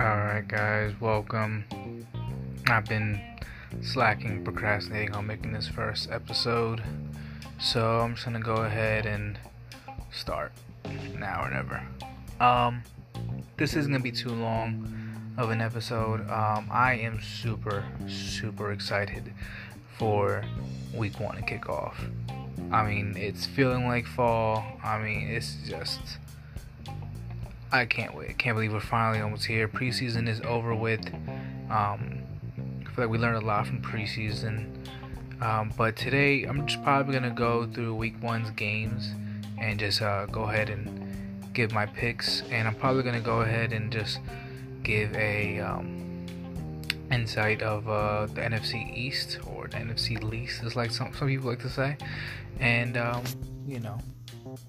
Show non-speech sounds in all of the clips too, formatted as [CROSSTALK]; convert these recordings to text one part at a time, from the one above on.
Alright, guys, welcome. I've been slacking, procrastinating on making this first episode, so I'm just gonna go ahead and start now or never. Um, this isn't gonna be too long of an episode. Um, I am super, super excited for week one to kick off. I mean, it's feeling like fall. I mean, it's just. I can't wait. Can't believe we're finally almost here. Preseason is over with. Um, I feel like we learned a lot from preseason. Um, but today, I'm just probably going to go through week one's games and just uh, go ahead and give my picks. And I'm probably going to go ahead and just give a um, insight of uh, the NFC East or the NFC least, is like some, some people like to say. And, um, you know,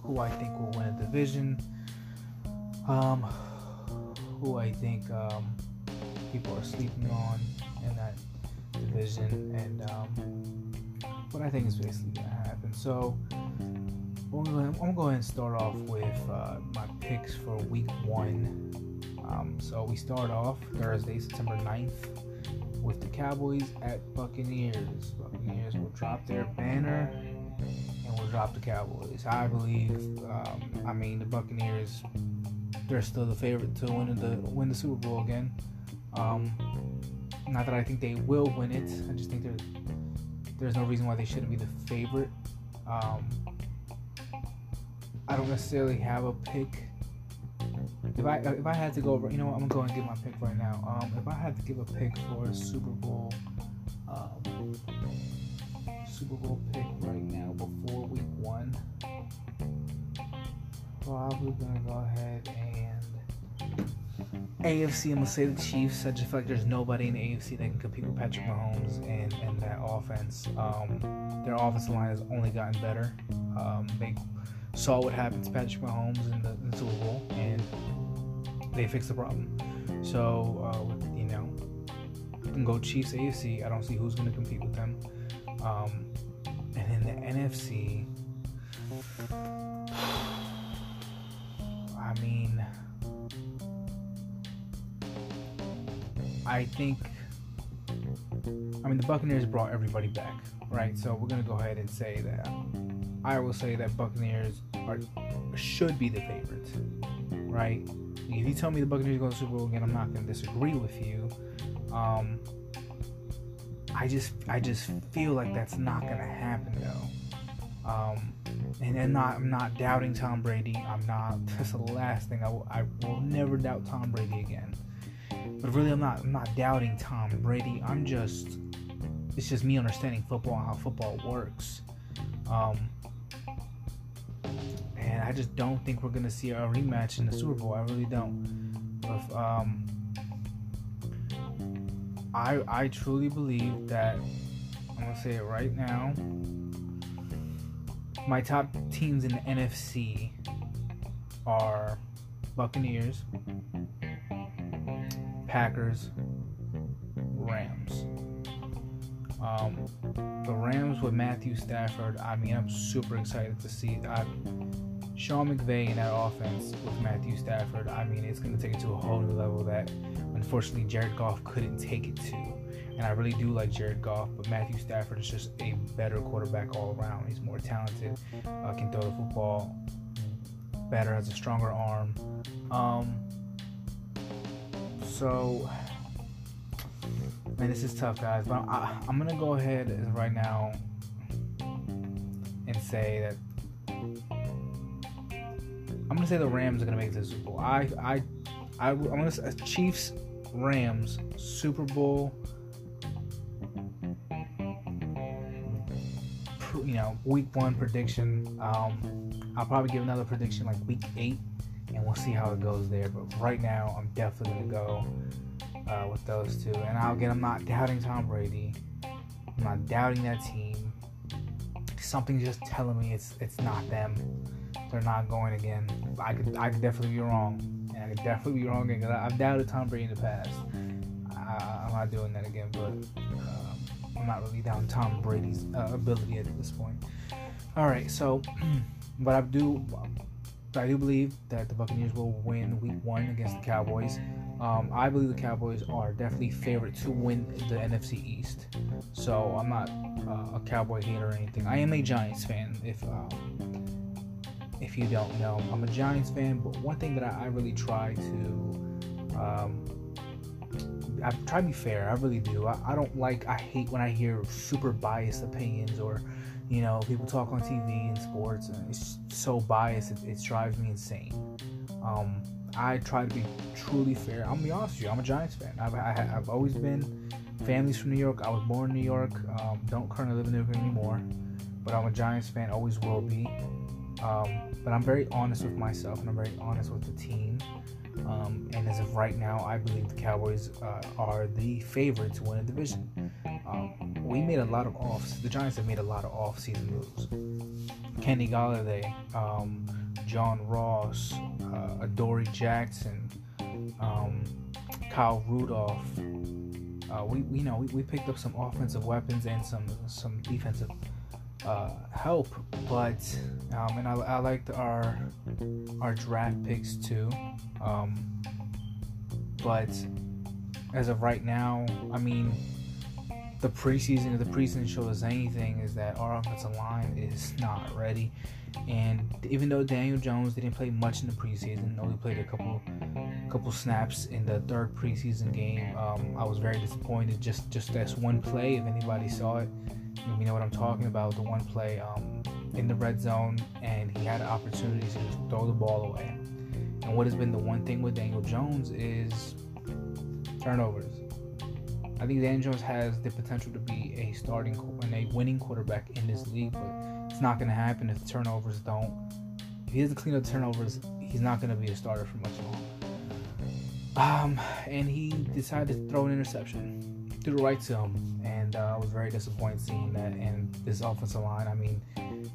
who I think will win a division um, who I think um, people are sleeping on in that division, and um, what I think is basically to happen. So, I'm going to go ahead and start off with uh, my picks for week one. Um, so, we start off Thursday, September 9th, with the Cowboys at Buccaneers. Buccaneers will drop their banner and will drop the Cowboys. I believe, um, I mean, the Buccaneers they're still the favorite to win the win the Super Bowl again. Um, not that I think they will win it. I just think there's there's no reason why they shouldn't be the favorite. Um, I don't necessarily have a pick. If I if I had to go, you know what, I'm gonna go and give my pick right now. Um, if I had to give a pick for a Super Bowl, um, Super Bowl pick right now before Week One, probably gonna go ahead and AFC. I'm gonna say the Chiefs. I just feel like there's nobody in the AFC that can compete with Patrick Mahomes and, and that offense. Um, their offensive line has only gotten better. Um, they saw what happened to Patrick Mahomes in the, in the Super Bowl, and they fix the problem. So uh, you know, you can go Chiefs AFC. I don't see who's gonna compete with them. Um, and in the NFC. [SIGHS] I mean, I think, I mean, the Buccaneers brought everybody back, right? So we're gonna go ahead and say that I will say that Buccaneers are should be the favorites, right? If you tell me the Buccaneers go to the Super Bowl again, I'm not gonna disagree with you. Um, I just, I just feel like that's not gonna happen though. Um, and I'm not I'm not doubting Tom Brady. I'm not. [LAUGHS] That's the last thing I will, I will never doubt Tom Brady again. But really, I'm not I'm not doubting Tom Brady. I'm just it's just me understanding football and how football works. Um, I just don't think we're gonna see a rematch in the Super Bowl. I really don't. If, um, I I truly believe that I'm gonna say it right now my top teams in the NFC are Buccaneers, Packers, Rams. Um, the Rams with Matthew Stafford, I mean, I'm super excited to see that. Sean McVay in that offense with Matthew Stafford, I mean, it's going to take it to a whole new level that unfortunately Jared Goff couldn't take it to and I really do like Jared Goff, but Matthew Stafford is just a better quarterback all around. He's more talented, uh, can throw the football better, has a stronger arm. Um, so, man, this is tough, guys. But I, I'm gonna go ahead right now and say that I'm gonna say the Rams are gonna make the Super Bowl. I, I, I, I'm gonna say Chiefs, Rams, Super Bowl. you know, week one prediction. Um, I'll probably give another prediction like week eight, and we'll see how it goes there. But right now, I'm definitely gonna go uh, with those two. And I'll again, I'm not doubting Tom Brady. I'm not doubting that team. Something's just telling me it's it's not them. They're not going again. I could I could definitely be wrong, and I could definitely be wrong again because I've doubted Tom Brady in the past. I, I'm not doing that again, but. Uh, I'm not really down Tom Brady's uh, ability at this point. All right, so [CLEARS THROAT] but I do I do believe that the Buccaneers will win Week One against the Cowboys. Um, I believe the Cowboys are definitely favorite to win the NFC East. So I'm not uh, a Cowboy hater or anything. I am a Giants fan. If um, if you don't know, I'm a Giants fan. But one thing that I, I really try to um, I try to be fair. I really do. I, I don't like. I hate when I hear super biased opinions or you know, people talk on TV and sports, and it's so biased, it, it drives me insane. Um, I try to be truly fair. I'm gonna be honest with you. I'm a Giants fan. I've, I, i have always been. Families from New York. I was born in New York. Um, don't currently live in New York anymore, but I'm a Giants fan. Always will be. Um, but I'm very honest with myself, and I'm very honest with the team. Um, and as of right now, I believe the Cowboys uh, are the favorite to win a division. Um, we made a lot of offs. The Giants have made a lot of off-season moves. Kenny Golladay, um, John Ross, uh, Adoree Jackson, um, Kyle Rudolph. Uh, we, we, you know we, we picked up some offensive weapons and some some defensive uh, help, but um, and I, I liked our our draft picks too. Um, but as of right now, I mean, the preseason, the preseason shows anything, is that our offensive line is not ready. And even though Daniel Jones didn't play much in the preseason, only played a couple couple snaps in the third preseason game, um, I was very disappointed. Just just this one play, if anybody saw it, you know what I'm talking about. The one play um, in the red zone, and he had opportunities to just throw the ball away. And what has been the one thing with Daniel Jones is turnovers I think Daniel Jones has the potential to be a starting and a winning quarterback in this league, but it's not going to happen if the turnovers don't. If he doesn't clean up turnovers, he's not going to be a starter for much longer. Um, and he decided to throw an interception, threw the right to him, and uh, I was very disappointed seeing that. And this offensive line, I mean,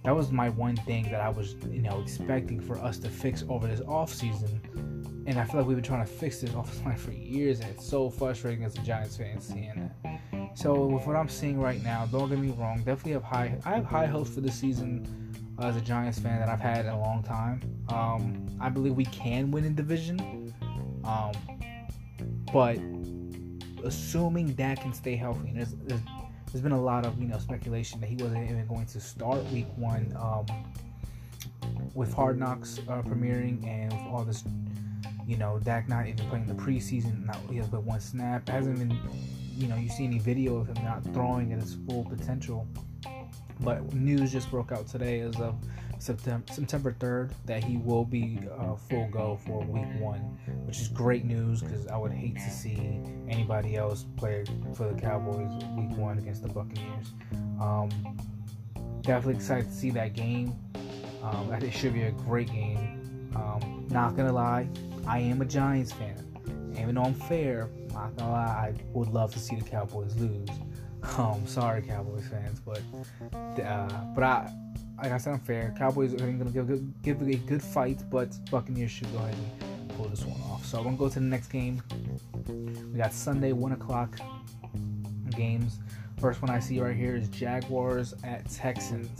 that was my one thing that I was, you know, expecting for us to fix over this offseason and I feel like we've been trying to fix this [LAUGHS] offensive line for years, and it's so frustrating as a Giants fan seeing that. So with what I'm seeing right now, don't get me wrong, definitely have high. I have high hopes for the season uh, as a Giants fan that I've had in a long time. Um, I believe we can win in division, um, but assuming Dak can stay healthy, and there's, there's, there's been a lot of you know speculation that he wasn't even going to start Week One. Um, with Hard Knocks uh, premiering and with all this you know, Dak not even playing the preseason. Not he has but one snap. Hasn't even, you know, you see any video of him not throwing at his full potential. But news just broke out today as of September September 3rd that he will be uh, full go for Week One, which is great news because I would hate to see anybody else play for the Cowboys Week One against the Buccaneers. Um, definitely excited to see that game. Um, it should be a great game. Um, not gonna lie, I am a Giants fan. Even though I'm fair, not gonna lie, I would love to see the Cowboys lose. Um, sorry, Cowboys fans, but uh, but I, like I said, I'm fair. Cowboys are gonna give, give a good fight, but Buccaneers should go ahead and pull this one off. So I'm gonna go to the next game. We got Sunday one o'clock games. First one I see right here is Jaguars at Texans.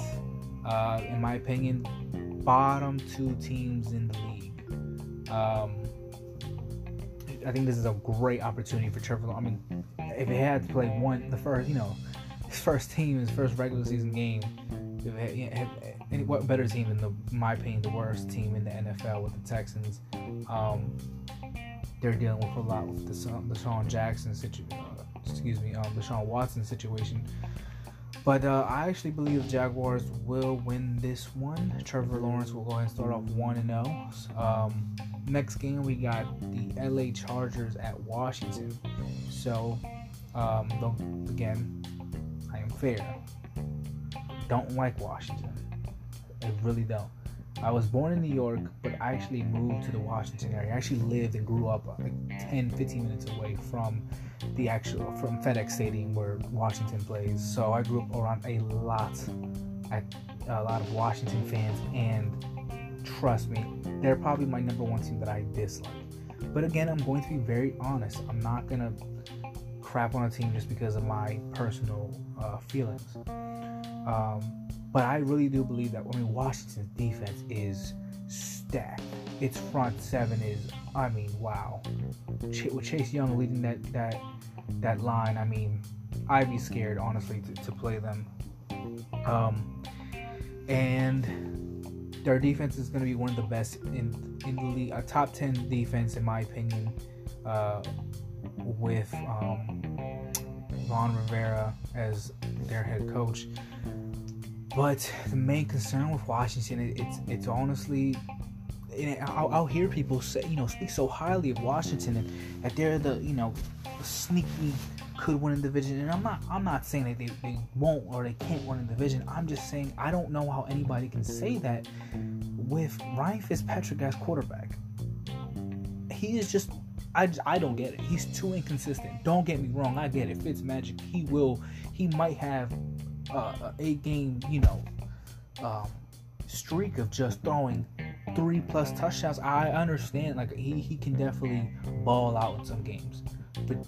Uh, in my opinion, bottom two teams in the league. Um, I think this is a great opportunity for Trevor. I mean, if he had to play one, the first, you know, his first team, his first regular season game, what better team than the, my opinion, the worst team in the NFL with the Texans? Um, they're dealing with a lot with the DeSean Jackson situation. Uh, excuse me, um, Deshaun Watson situation. But uh, I actually believe the Jaguars will win this one. Trevor Lawrence will go ahead and start off one and zero. Oh. Um, next game we got the LA Chargers at Washington. So, um, again, I am fair. Don't like Washington. I really don't. I was born in New York, but I actually moved to the Washington area. I actually lived and grew up like 10, 15 minutes away from the actual from FedEx Stadium where Washington plays. So I grew up around a lot, a lot of Washington fans, and trust me, they're probably my number one team that I dislike. But again, I'm going to be very honest. I'm not gonna crap on a team just because of my personal uh, feelings. Um, But I really do believe that I mean Washington's defense is stacked. Its front seven is, I mean, wow. Ch- with Chase Young leading that that that line, I mean, I'd be scared honestly to, to play them. Um, and their defense is going to be one of the best in in the league, a top ten defense in my opinion. Uh, with um, Ron Rivera as their head coach. But the main concern with Washington, it, it's it's honestly, I'll, I'll, hear people say, you know, speak so highly of Washington and that they're the, you know, sneaky could win a division. And I'm not I'm not saying that they, they won't or they can't win a division. I'm just saying I don't know how anybody can say that with Ryan Fitzpatrick as quarterback. He is just I, I don't get it. He's too inconsistent. Don't get me wrong. I get it. Fitz magic. He will. He might have uh, a game, you know, um, streak of just throwing three plus touchdowns. I understand. Like he he can definitely ball out in some games, but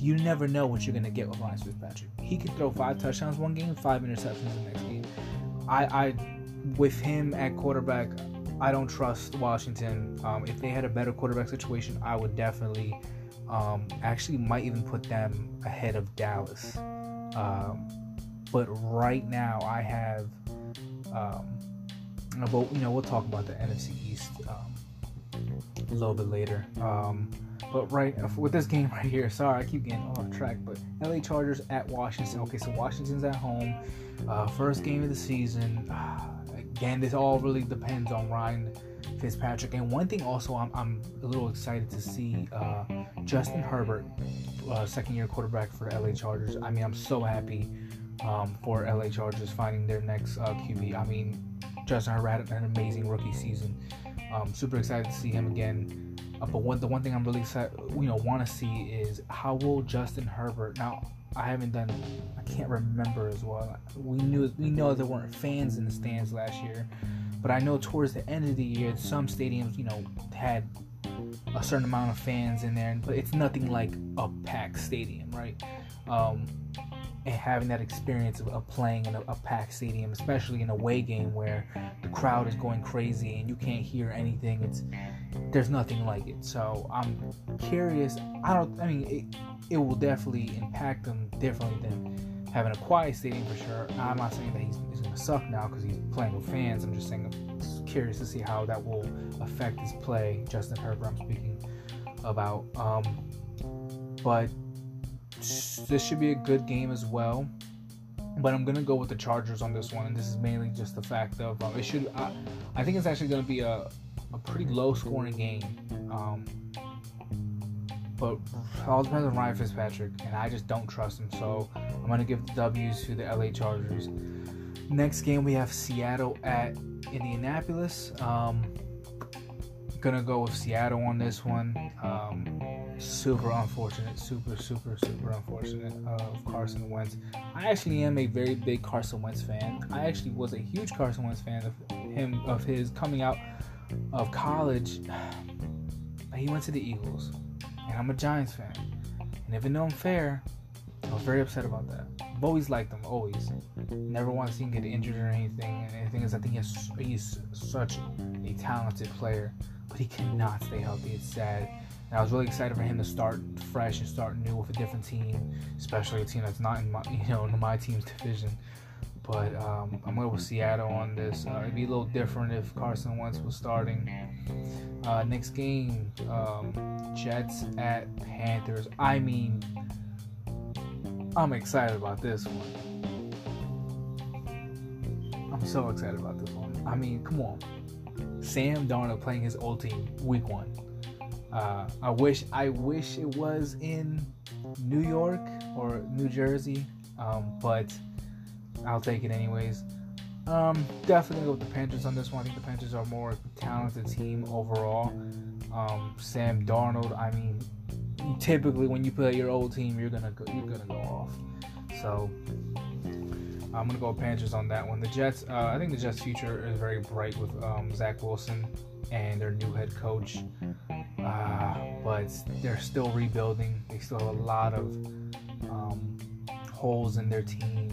you never know what you're gonna get with Ryan Fitzpatrick. He could throw five touchdowns one game, five interceptions the next game. I I with him at quarterback. I don't trust Washington. Um, if they had a better quarterback situation, I would definitely, um, actually, might even put them ahead of Dallas. Um, but right now, I have, um, but you know, we'll talk about the NFC East um, a little bit later. Um, but right with this game [LAUGHS] right here, sorry, I keep getting off track. But LA Chargers at Washington. Okay, so Washington's at home. Uh, first game of the season. Uh, again, this all really depends on Ryan Fitzpatrick. And one thing also, I'm, I'm a little excited to see uh, Justin Herbert, uh, second year quarterback for LA Chargers. I mean, I'm so happy um, for LA Chargers finding their next uh, QB. I mean, Justin Herbert had an amazing rookie season. Um, super excited to see him again. Uh, but one, the one thing I'm really excited, you know, want to see is how will Justin Herbert now I haven't done. I can't remember as well. We knew we know there weren't fans in the stands last year, but I know towards the end of the year, some stadiums, you know, had a certain amount of fans in there, but it's nothing like a packed stadium, right? Um, and having that experience of, of playing in a, a, packed stadium, especially in a away game where the crowd is going crazy and you can't hear anything, it's there's nothing like it. So I'm curious. I don't. I mean, it, it will definitely impact them differently than having a quiet stadium for sure. I'm not saying that he's, he's going to suck now because he's playing with fans. I'm just saying I'm curious to see how that will affect his play. Justin Herbert, I'm speaking about. Um, but this should be a good game as well. But I'm gonna go with the Chargers on this one, and this is mainly just the fact of um, it should. I, I think it's actually gonna be a, a pretty low scoring game. Um, but all depends on Ryan Fitzpatrick, and I just don't trust him. So I'm gonna give the W's to the LA Chargers. Next game we have Seattle at Indianapolis. Um, gonna go with Seattle on this one. Um, super unfortunate, super, super, super unfortunate uh, of Carson Wentz. I actually am a very big Carson Wentz fan. I actually was a huge Carson Wentz fan of him, of his coming out of college. [SIGHS] He went to the Eagles, and I'm a Giants fan. And even though I'm fair, I was very upset about that. I've always liked him, always. Never want to see him get injured or anything. And the thing is, I think he's, he's such a talented player, but he cannot stay healthy. It's sad. And I was really excited for him to start fresh and start new with a different team, especially a team that's not in my, [LAUGHS] you know, in my team's division. But um, I'm going with Seattle on this. Uh, it'd be a little different if Carson Wentz was starting. Uh, next game, um, Jets at Panthers. I mean, I'm excited about this one. I'm so excited about this one. I mean, come on. Sam Darnold playing his old team week one. Uh, I wish I wish it was in New York or New Jersey, um, but I'll take it anyways. Um, definitely go with the Panthers on this one. I think the Panthers are more talented team overall. Um, Sam Darnold, I mean, typically when you play your old team, you're gonna go, you're gonna go off. So I'm gonna go Panthers on that one. The Jets, uh, I think the Jets' future is very bright with um, Zach Wilson and their new head coach. Uh, but they're still rebuilding. They still have a lot of um, holes in their team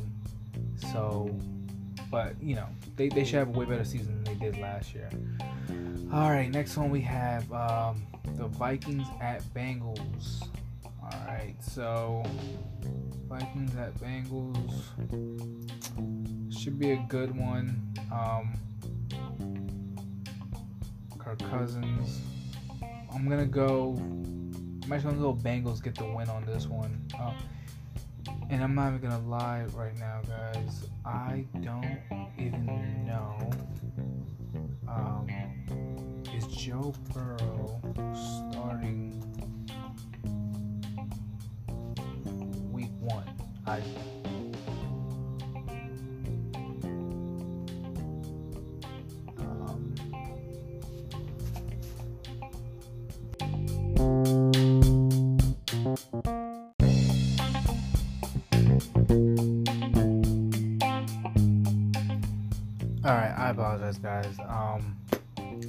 So, but you know, they, they should have a way better season than they did last year. All right, next one we have um, the Vikings at Bengals. All right, so Vikings at Bengals should be a good one. Um, Cousins. I'm gonna go. I'm actually gonna go Bengals get the win on this one. Uh, and I'm not even gonna lie right now, guys. I don't even know. Um, is Joe Burrow starting week one? I Apologize, guys. Um,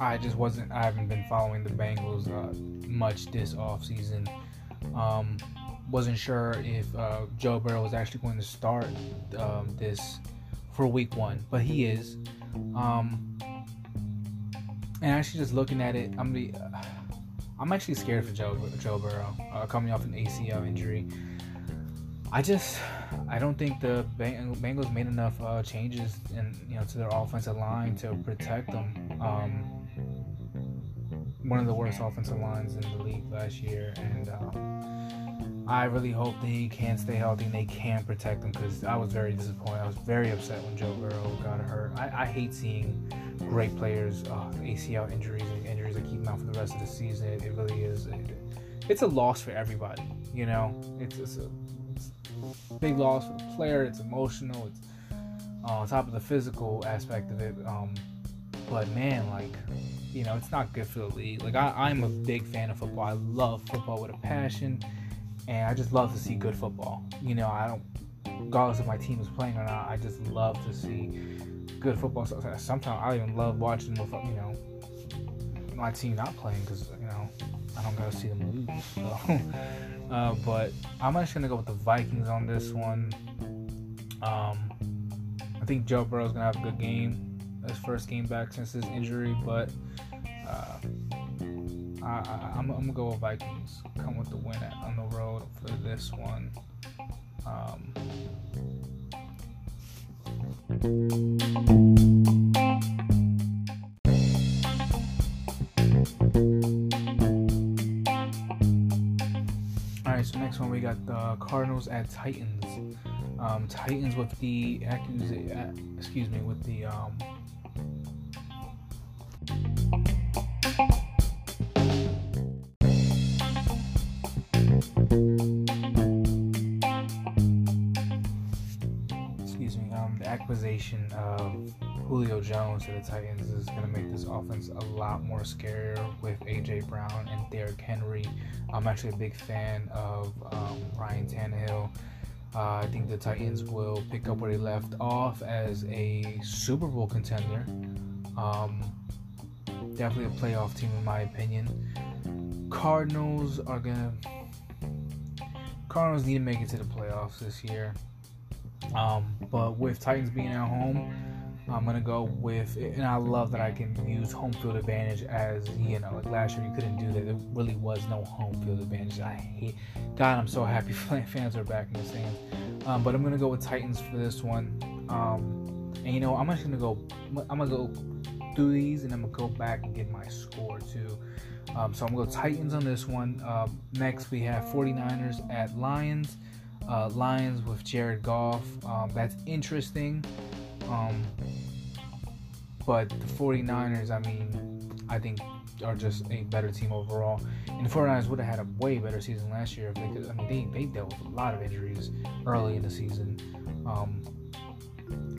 I just wasn't. I haven't been following the Bengals uh, much this off season. Um, wasn't sure if uh, Joe Burrow was actually going to start um, this for Week One, but he is. Um, and actually, just looking at it, I'm uh, I'm actually scared for Joe Joe Burrow uh, coming off an ACL injury. I just I don't think the Bengals made enough uh, changes you know to their offensive line to protect them. Um, one of the worst offensive lines in the league last year, and um, I really hope they can stay healthy and they can protect them because I was very disappointed. I was very upset when Joe Burrow got hurt. I, I hate seeing great players uh, ACL injuries and injuries that keep them out for the rest of the season. It, it really is. It, it's a loss for everybody. You know, it's, it's a big loss for the player. It's emotional. It's uh, on top of the physical aspect of it. Um, but man, like you know, it's not good for the league. Like I, I'm a big fan of football. I love football with a passion, and I just love to see good football. You know, I don't, regardless if my team is playing or not, I just love to see good football. Sometimes I even love watching you know my team not playing because you know I don't gotta see them lose. So. [LAUGHS] Uh, but I'm actually gonna go with the Vikings on this one. Um, I think Joe Burrow's gonna have a good game, his first game back since his injury. But uh, I, am gonna go with Vikings. Come with the win at, on the road for this one. Um, so next one we got the Cardinals at Titans. Um, Titans with the uh, excuse me, with the um, the Titans is going to make this offense a lot more scarier with AJ Brown and Derrick Henry. I'm actually a big fan of um, Ryan Tannehill. Uh, I think the Titans will pick up where they left off as a Super Bowl contender. Um, definitely a playoff team, in my opinion. Cardinals are gonna. Cardinals need to make it to the playoffs this year. Um, but with Titans being at home, I'm gonna go with, and I love that I can use home field advantage as you know, like last year you couldn't do that. There really was no home field advantage. I hate, God, I'm so happy [LAUGHS] fans are back in the stands. Um, but I'm gonna go with Titans for this one. Um, and you know, I'm just gonna go, I'm gonna go through these, and I'm gonna go back and get my score too. Um, so I'm gonna go Titans on this one. Um, next we have 49ers at Lions. Uh, Lions with Jared Goff. Um, that's interesting. Um, but the 49ers, I mean, I think are just a better team overall. And the 49ers would have had a way better season last year if they could. I mean, they, they dealt with a lot of injuries early in the season. Um,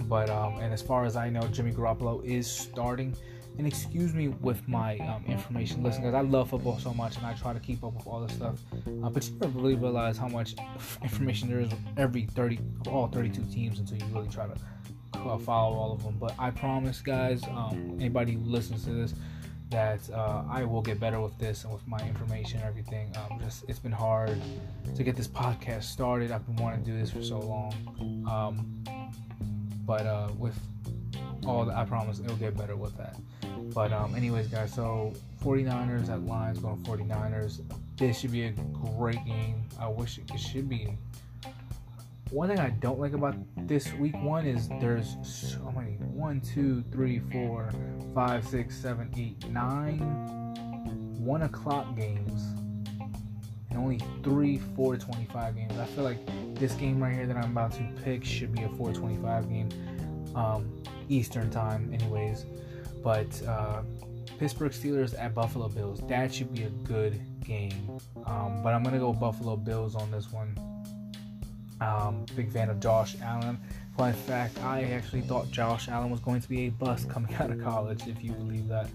but, um, and as far as I know, Jimmy Garoppolo is starting. And excuse me with my um, information listen, guys, I love football so much and I try to keep up with all this stuff. Uh, but you never really realize how much information there is every 30, all 32 teams until you really try to follow all of them. But I promise, guys, um, anybody who listens to this, that uh, I will get better with this and with my information and everything. Um, just it's been hard to get this podcast started. I've been wanting to do this for so long. Um, but uh, with all that, I promise it'll get better with that. But um, anyways, guys, so 49ers at Lions going 49ers. This should be a great game. I wish it, it should be. One thing I don't like about this week one is there's so many one, two, three, four, five, six, seven, eight, nine one o'clock games and only three 425 games. I feel like this game right here that I'm about to pick should be a 425 game, um, Eastern time, anyways. But uh, Pittsburgh Steelers at Buffalo Bills, that should be a good game. Um, but I'm gonna go Buffalo Bills on this one. Um, big fan of Josh Allen. Fun fact: I actually thought Josh Allen was going to be a bust coming out of college, if you believe that.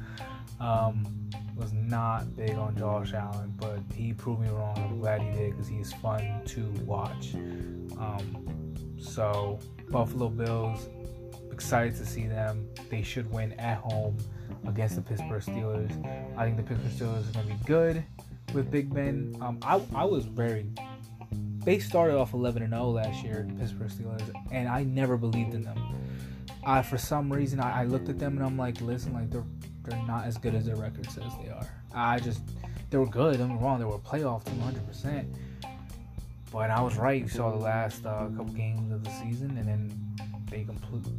Um, was not big on Josh Allen, but he proved me wrong. I'm glad he did because he's fun to watch. Um, so Buffalo Bills, excited to see them. They should win at home against the Pittsburgh Steelers. I think the Pittsburgh Steelers are going to be good with Big Ben. Um, I, I was very. They started off 11 and 0 last year, Pittsburgh Steelers, and I never believed in them. I, for some reason, I, I looked at them and I'm like, listen, like they're they're not as good as their record says they are. I just they were good. Get wrong, they were a playoff team, 100. percent But I was right. You saw the last uh, couple games of the season, and then they completely.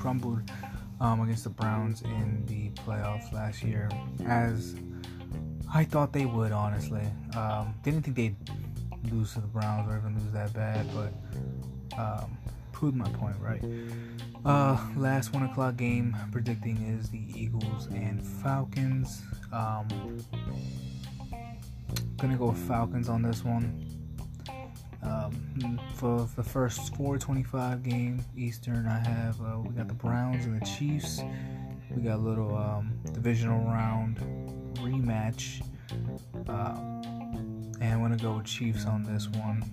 Crumbled um, against the Browns in the playoffs last year. As I thought they would, honestly. Um, didn't think they'd lose to the Browns or even lose that bad, but um, proved my point right. Uh, last one o'clock game predicting is the Eagles and Falcons. Um, gonna go Falcons on this one. Um, for the first 425 game Eastern, I have uh, we got the Browns and the Chiefs. We got a little um, divisional round rematch. Um, and I'm going to go with Chiefs on this one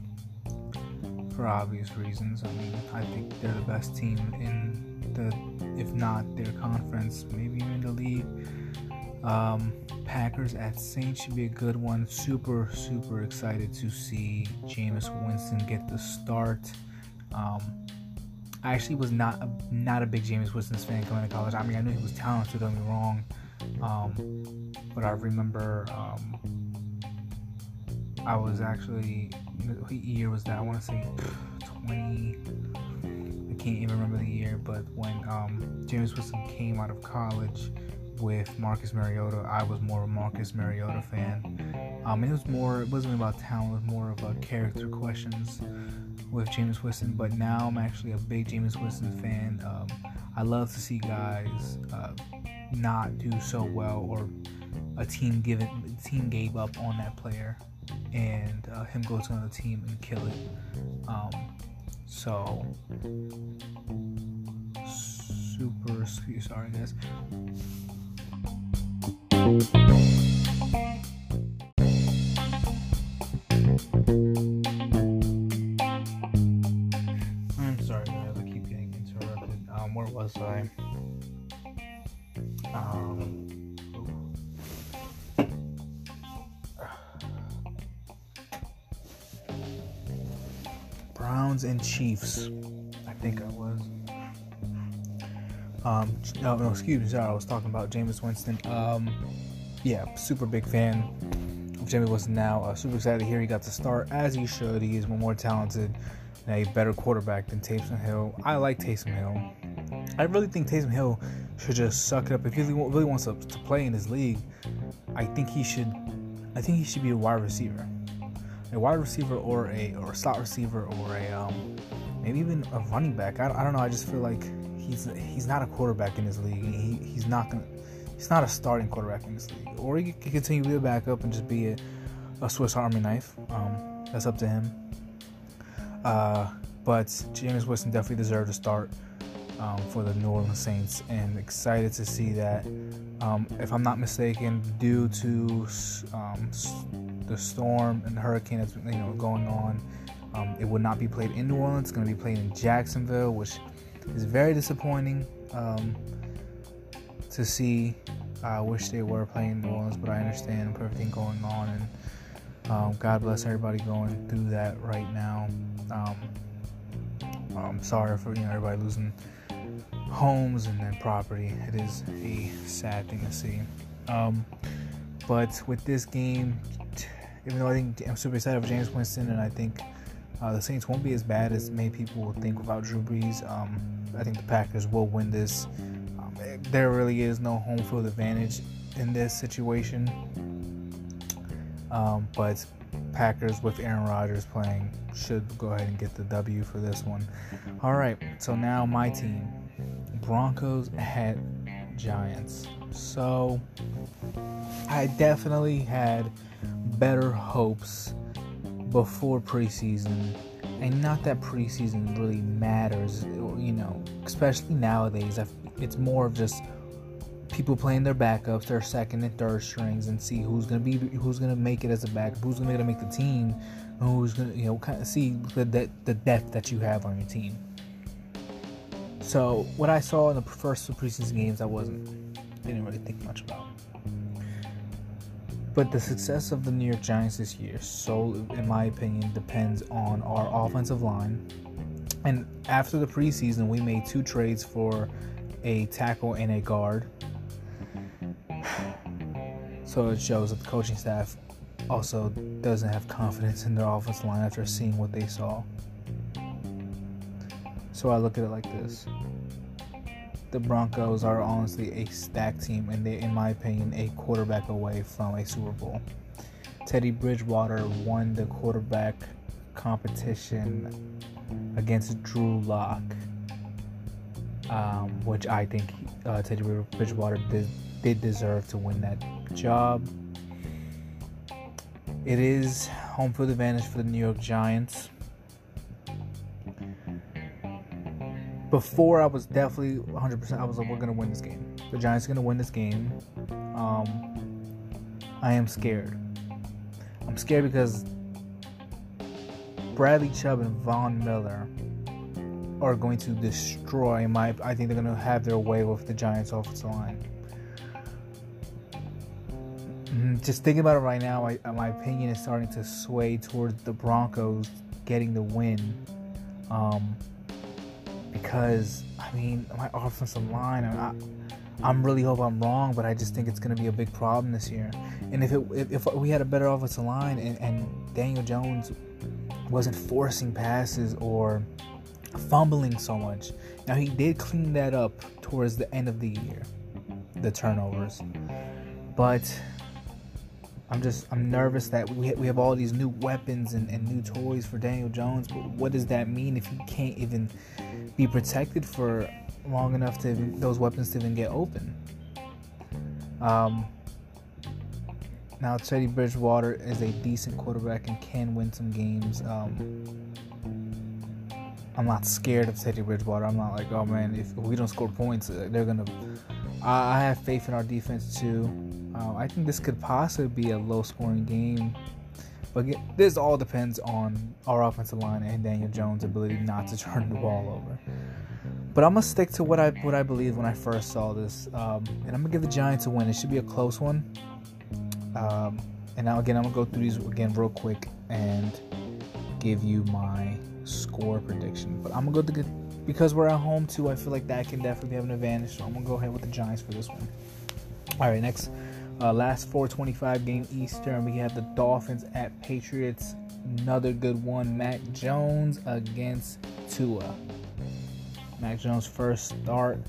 for obvious reasons. I mean, I think they're the best team in the, if not their conference, maybe even the league. Packers at Saints should be a good one. Super, super excited to see Jameis Winston get the start. Um, I actually was not a, not a big Jameis Winston fan coming to college. I mean, I knew he was talented. Don't get me wrong, um, but I remember um, I was actually what year was that? I want to say 20. I can't even remember the year, but when um, Jameis Winston came out of college with Marcus Mariota, I was more of a Marcus Mariota fan. Um, it was more, it wasn't about talent, it was more of a character questions with Jameis Winston. But now I'm actually a big Jameis Winston fan. Um, I love to see guys uh, not do so well or a team give it, a team gave up on that player and uh, him go to another team and kill it. Um, so super sorry guys. I'm sorry guys, I keep getting interrupted. Um, where was I? Um, [SIGHS] Browns and Chiefs. Um, no, no, excuse me, sorry, I was talking about Jameis Winston. Um, yeah, super big fan of Jameis Winston now. Uh, super excited to hear he got to start as he should. He is more talented and a better quarterback than Taysom Hill. I like Taysom Hill. I really think Taysom Hill should just suck it up. If he really wants to, to play in this league, I think he should. I think he should be a wide receiver, a wide receiver or a or a slot receiver or a um, maybe even a running back. I, I don't know. I just feel like he's he's not a quarterback in this league. He, he's not gonna. He's not a starting quarterback in this league. Or he can continue to be a backup and just be a, a Swiss Army knife. Um, that's up to him. Uh, but Jameis Winston definitely deserved to start um, for the New Orleans Saints, and excited to see that. Um, if I'm not mistaken, due to um, the storm and the hurricane that's you know going on, um, it would not be played in New Orleans. It's going to be played in Jacksonville, which is very disappointing. Um, to see. I wish they were playing New Orleans, but I understand everything going on, and um, God bless everybody going through that right now. Um, I'm sorry for you know everybody losing homes and then property. It is a sad thing to see. Um, but with this game, even though I think I'm super excited for Jameis Winston, and I think uh, the Saints won't be as bad as many people will think without Drew Brees. Um, I think the Packers will win this. Um, there really is no home field advantage in this situation. Um, but Packers with Aaron Rodgers playing should go ahead and get the W for this one. All right, so now my team Broncos at Giants. So I definitely had better hopes before preseason. And not that preseason really matters, you know, especially nowadays. It's more of just people playing their backups, their second and third strings, and see who's gonna be who's gonna make it as a backup, who's gonna make the team, who's gonna you know kind of see the the, the depth that you have on your team. So what I saw in the first preseason games, I wasn't didn't really think much about. But the success of the New York Giants this year, so in my opinion, depends on our offensive line. And after the preseason, we made two trades for a tackle and a guard. So it shows that the coaching staff also doesn't have confidence in their offensive line after seeing what they saw. So I look at it like this. The Broncos are honestly a stacked team, and they, in my opinion, a quarterback away from a Super Bowl. Teddy Bridgewater won the quarterback competition against Drew Lock, um, which I think uh, Teddy Bridgewater did, did deserve to win that job. It is home field advantage for the New York Giants. Before I was definitely 100%. I was like, we're gonna win this game. The Giants are gonna win this game. Um, I am scared. I'm scared because Bradley Chubb and Von Miller are going to destroy my. I think they're to have their way with the Giants' offensive line. Mm, just thinking about it right now, I, my opinion is starting to sway towards the Broncos getting the win. Um, because I mean, my offensive line, I, I'm really hope I'm wrong, but I just think it's going to be a big problem this year. And if it if, if we had a better offensive line and, and Daniel Jones wasn't forcing passes or fumbling so much, now he did clean that up towards the end of the year, the turnovers, but I'm just I'm nervous that we we have all these new weapons and, and new toys for Daniel Jones. But what does that mean if he can't even be protected for long enough to those weapons to even get open? Um, now Teddy Bridgewater is a decent quarterback and can win some games. Um, I'm not scared of Teddy Bridgewater. I'm not like, oh man, if we don't score points, uh, they're gonna. I have faith in our defense too. Um, I think this could possibly be a low scoring game. But this all depends on our offensive line and Daniel Jones' ability not to turn the ball over. But I'm gonna stick to what I what I believe when I first saw this, um, and I'm gonna give the Giants a win. It should be a close one. Um, and now again, I'm gonna go through these again real quick and give you my score prediction. But I'm gonna go to because we're at home too. I feel like that can definitely have an advantage. So I'm gonna go ahead with the Giants for this one. All right, next uh, last 425 game Eastern, we have the Dolphins at Patriots. Another good one. Mac Jones against Tua. Mac Jones' first start.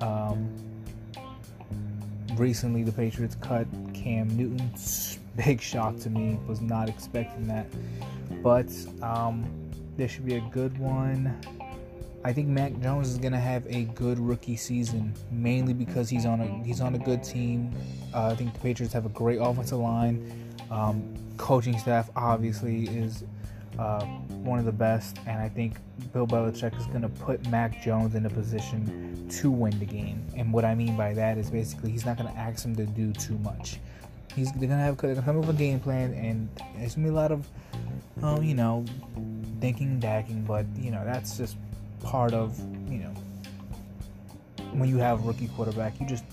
Um, recently, the Patriots cut Cam Newton. [LAUGHS] Big shock to me. Was not expecting that. But um, this should be a good one. I think Mac Jones is gonna have a good rookie season, mainly because he's on a he's on a good team. Uh, I think the Patriots have a great offensive line. Um, coaching staff obviously is uh, one of the best, and I think Bill Belichick is gonna put Mac Jones in a position to win the game. And what I mean by that is basically he's not gonna ask him to do too much. He's they're gonna have they're gonna come up with a game plan, and there's gonna be a lot of, oh, you know, thinking dacking, but you know that's just part of you know when you have rookie quarterback, you just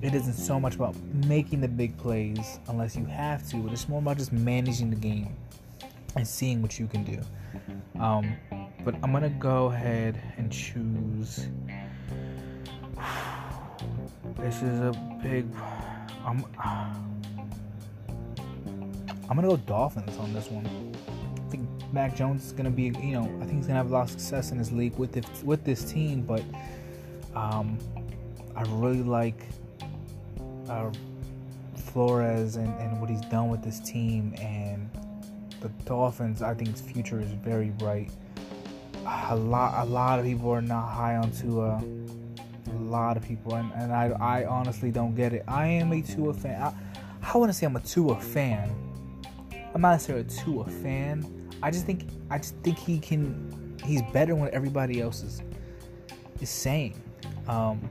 it isn't so much about making the big plays unless you have to, but it's more about just managing the game and seeing what you can do. Um, but I'm gonna go ahead and choose. This is a big. I'm. [SIGHS] I'm gonna go Dolphins on this one. Mac Jones is gonna be, you know, I think he's gonna have a lot of success in his league with this, with this team, but um, I really like uh, Flores and, and what he's done with this team and the Dolphins. I think his future is very bright. A lot, a lot of people are not high on Tua. A lot of people, and, and I, I honestly don't get it. I am a Tua fan. I, I want to say I'm a Tua fan. I'm not necessarily a Tua fan. I just think, I just think he can. He's better when everybody else is is saying. Um,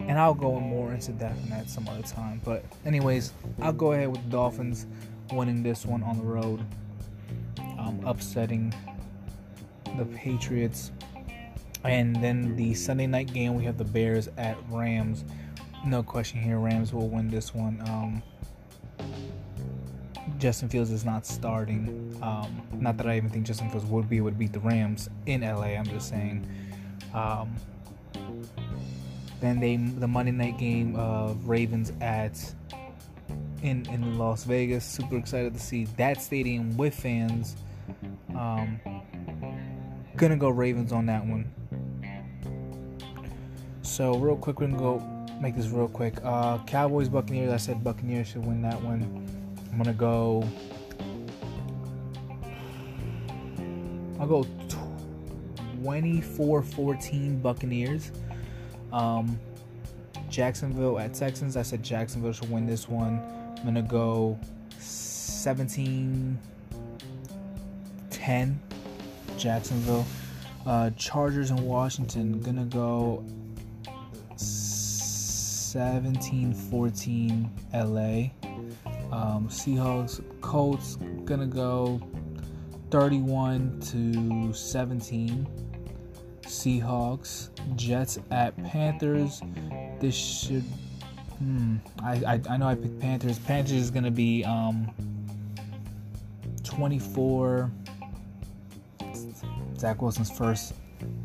and I'll go more into depth in that some other time. But anyways, I'll go ahead with the Dolphins winning this one on the road, um, upsetting the Patriots. And then the Sunday night game, we have the Bears at Rams. No question here, Rams will win this one. Um, Justin Fields is not starting. Um, not that I even think Justin Fields would be would beat the Rams in LA. I'm just saying. Um, then they the Monday night game of Ravens at in in Las Vegas. Super excited to see that stadium with fans. Um, gonna go Ravens on that one. So real quick, we're gonna go make this real quick. Uh, Cowboys Buccaneers. I said Buccaneers should win that one. I'm gonna go. I'll go 24-14 Buccaneers. Um, Jacksonville at Texans. I said Jacksonville should win this one. I'm gonna go 17 10 Jacksonville. Uh, Chargers in Washington. Gonna go 17 14 LA. Um, Seahawks Colts. Gonna go 31 to 17. Seahawks, Jets at Panthers. This should. Hmm. I, I, I know I picked Panthers. Panthers is gonna be um 24. Zach Wilson's first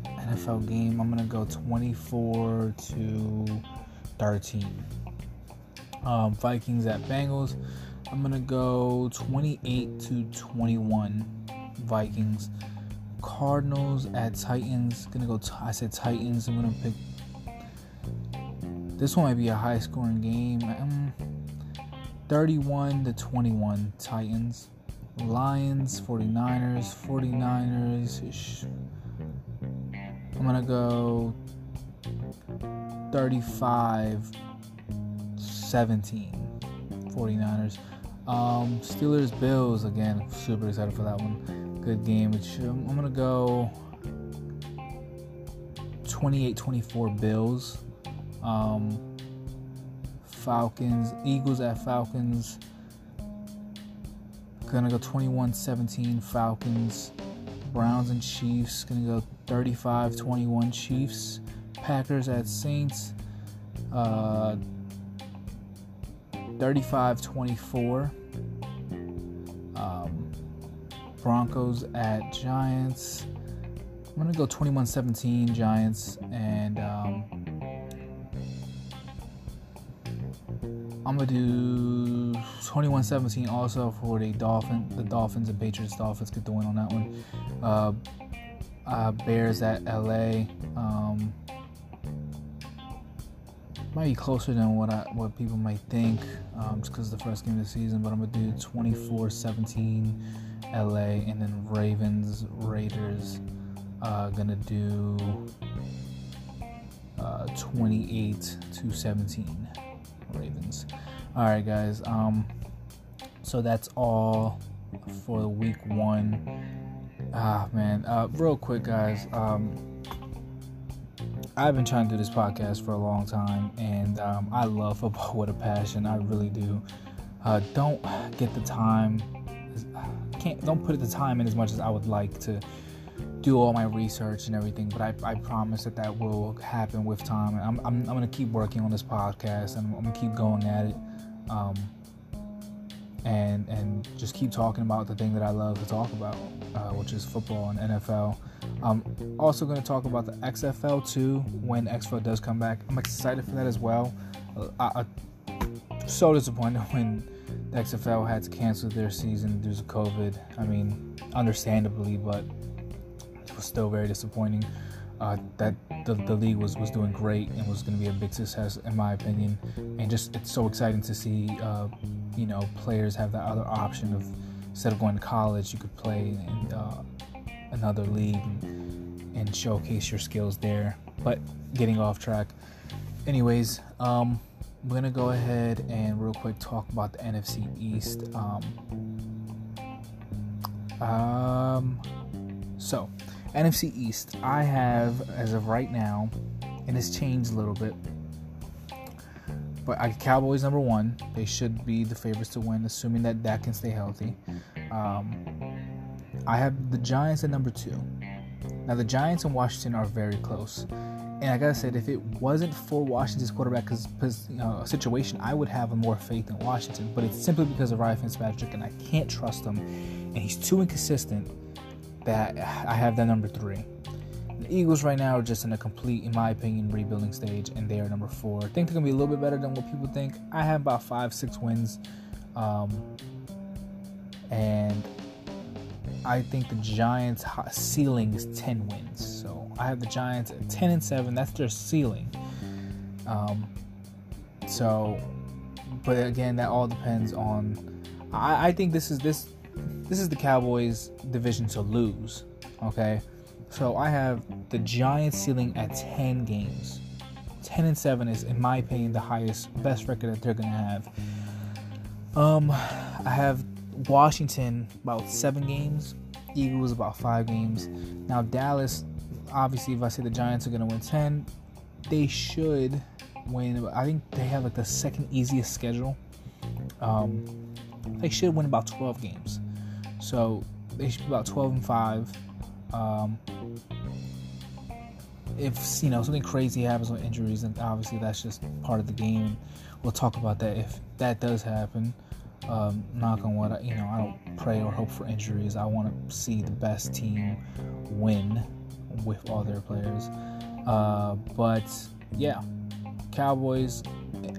NFL game. I'm gonna go 24 to 13. Um, Vikings at Bengals. I'm gonna go 28 to 21. Vikings. Cardinals at Titans. Gonna go. T- I said Titans. I'm gonna pick. This one might be a high scoring game. Um, 31 to 21 Titans. Lions, 49ers, 49ers. I'm gonna go 35 17 49ers. Um, Steelers, Bills again. Super excited for that one. Good game. Which um, I'm gonna go 28-24 Bills. Um, Falcons, Eagles at Falcons. Gonna go 21-17 Falcons. Browns and Chiefs. Gonna go 35-21 Chiefs. Packers at Saints. Uh, 35-24. Um, Broncos at Giants. I'm gonna go 21-17 Giants, and um, I'm gonna do 21-17 also for the Dolphin, the Dolphins and Patriots. Dolphins get the win on that one. Uh, uh, Bears at LA. Um, might be closer than what I what people might think, um, just because the first game of the season. But I'm gonna do 24-17 LA, and then Ravens Raiders. Uh, gonna do uh, 28 to 17 Ravens. All right, guys. Um, so that's all for week one. Ah, man. Uh, real quick, guys. Um, I've been trying to do this podcast for a long time, and um, I love football [LAUGHS] with a passion. I really do. Uh, don't get the time. Can't don't put the time in as much as I would like to do all my research and everything, but I, I promise that that will happen with time. I'm, I'm, I'm going to keep working on this podcast and I'm going to keep going at it. Um, and and just keep talking about the thing that I love to talk about, uh, which is football and NFL. I'm also going to talk about the XFL too when XFL does come back. I'm excited for that as well. Uh, I, I, so disappointed [LAUGHS] when the XFL had to cancel their season due to COVID. I mean, understandably, but it was still very disappointing. Uh, that the, the league was, was doing great and was going to be a big success in my opinion. And just it's so exciting to see uh, you know players have that other option of instead of going to college you could play in uh, another league and, and, showcase your skills there but getting off track. Anyways um, I'm gonna go ahead and real quick talk about the NFC East um, um so NFC East, I have as of right now, and it's changed a little bit. But I Cowboys number one. They should be the favorites to win, assuming that Dak can stay healthy. Um, I have the Giants at number two. Now the Giants and Washington are very close, and I gotta say, if it wasn't for Washington's quarterback you know, situation, I would have more faith in Washington. But it's simply because of Ryan Fitzpatrick, and I can't trust him, and he's too inconsistent that I have that number three. The Eagles right now are just in a complete, in my opinion, rebuilding stage, and they are number four. I think they're gonna be a little bit better than what people think. I have about five, six wins, um, and I think the Giants' ceiling is ten wins. So I have the Giants at ten and seven. That's their ceiling. Um, so, but again, that all depends on. I, I think this is this this is the Cowboys division to lose. Okay. So I have the Giants ceiling at 10 games. 10 and 7 is, in my opinion, the highest, best record that they're to have. Um, I have Washington about seven games, Eagles about five games. Now, Dallas, obviously, if I say the Giants are to win 10, they should win. I think they have like the second easiest schedule. Um, they should win about 12 games. So they should be about 12 and 5. Um, if you know something crazy happens with injuries, and obviously that's just part of the game. We'll talk about that if that does happen. Um, knock on wood, you know, I don't pray or hope for injuries. I want to see the best team win with all their players. Uh, but yeah, Cowboys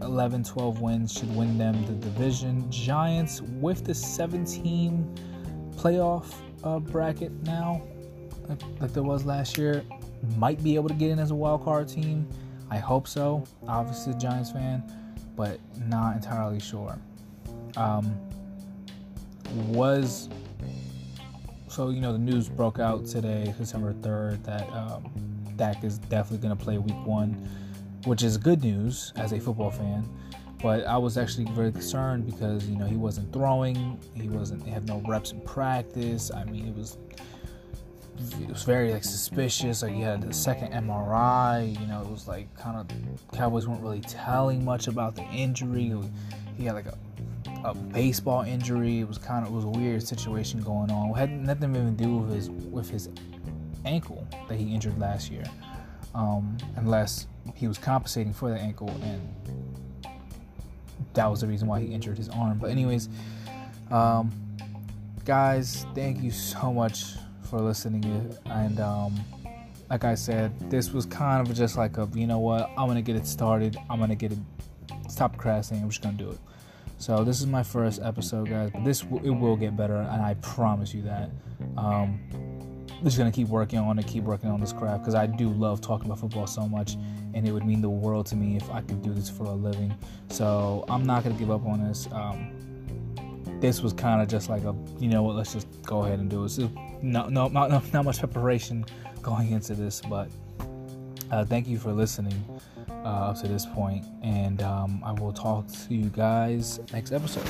11 12 wins should win them the division. Giants with the 17 playoff uh, bracket now, like, like, there was last year, might be able to get in as a wild card team. I hope so. Obviously, Giants fan, but not entirely sure. Um, was so you know the news broke out today, December third, that um, Dak is definitely going to play Week One, which is good news as a football fan. But I was actually very concerned because you know he wasn't throwing, he wasn't had no reps in practice. I mean, it was it was very like suspicious. Like he had the second MRI. You know, it was like kind of Cowboys weren't really telling much about the injury. He had like a a baseball injury. It was kind of it was a weird situation going on. It had nothing even to do with his with his ankle that he injured last year, um, unless he was compensating for the ankle and that was the reason why he injured his arm. But anyways, um, guys, thank you so much for listening. And um, like I said, this was kind of just like a, you know what, I'm gonna get it started. I'm gonna get it, stop procrastinating. I'm just gonna do it. So this is my first episode, guys. But this it will get better, and I promise you that. Um, just gonna keep working on it, keep working on this craft because I do love talking about football so much, and it would mean the world to me if I could do this for a living. So I'm not gonna give up on this. Um, this was kind of just like a, you know what, let's just go ahead and do it. So no, no, not, not much preparation [LAUGHS] going into this, but uh, thank you for listening uh, up to this point, and um, I will talk to you guys next episode.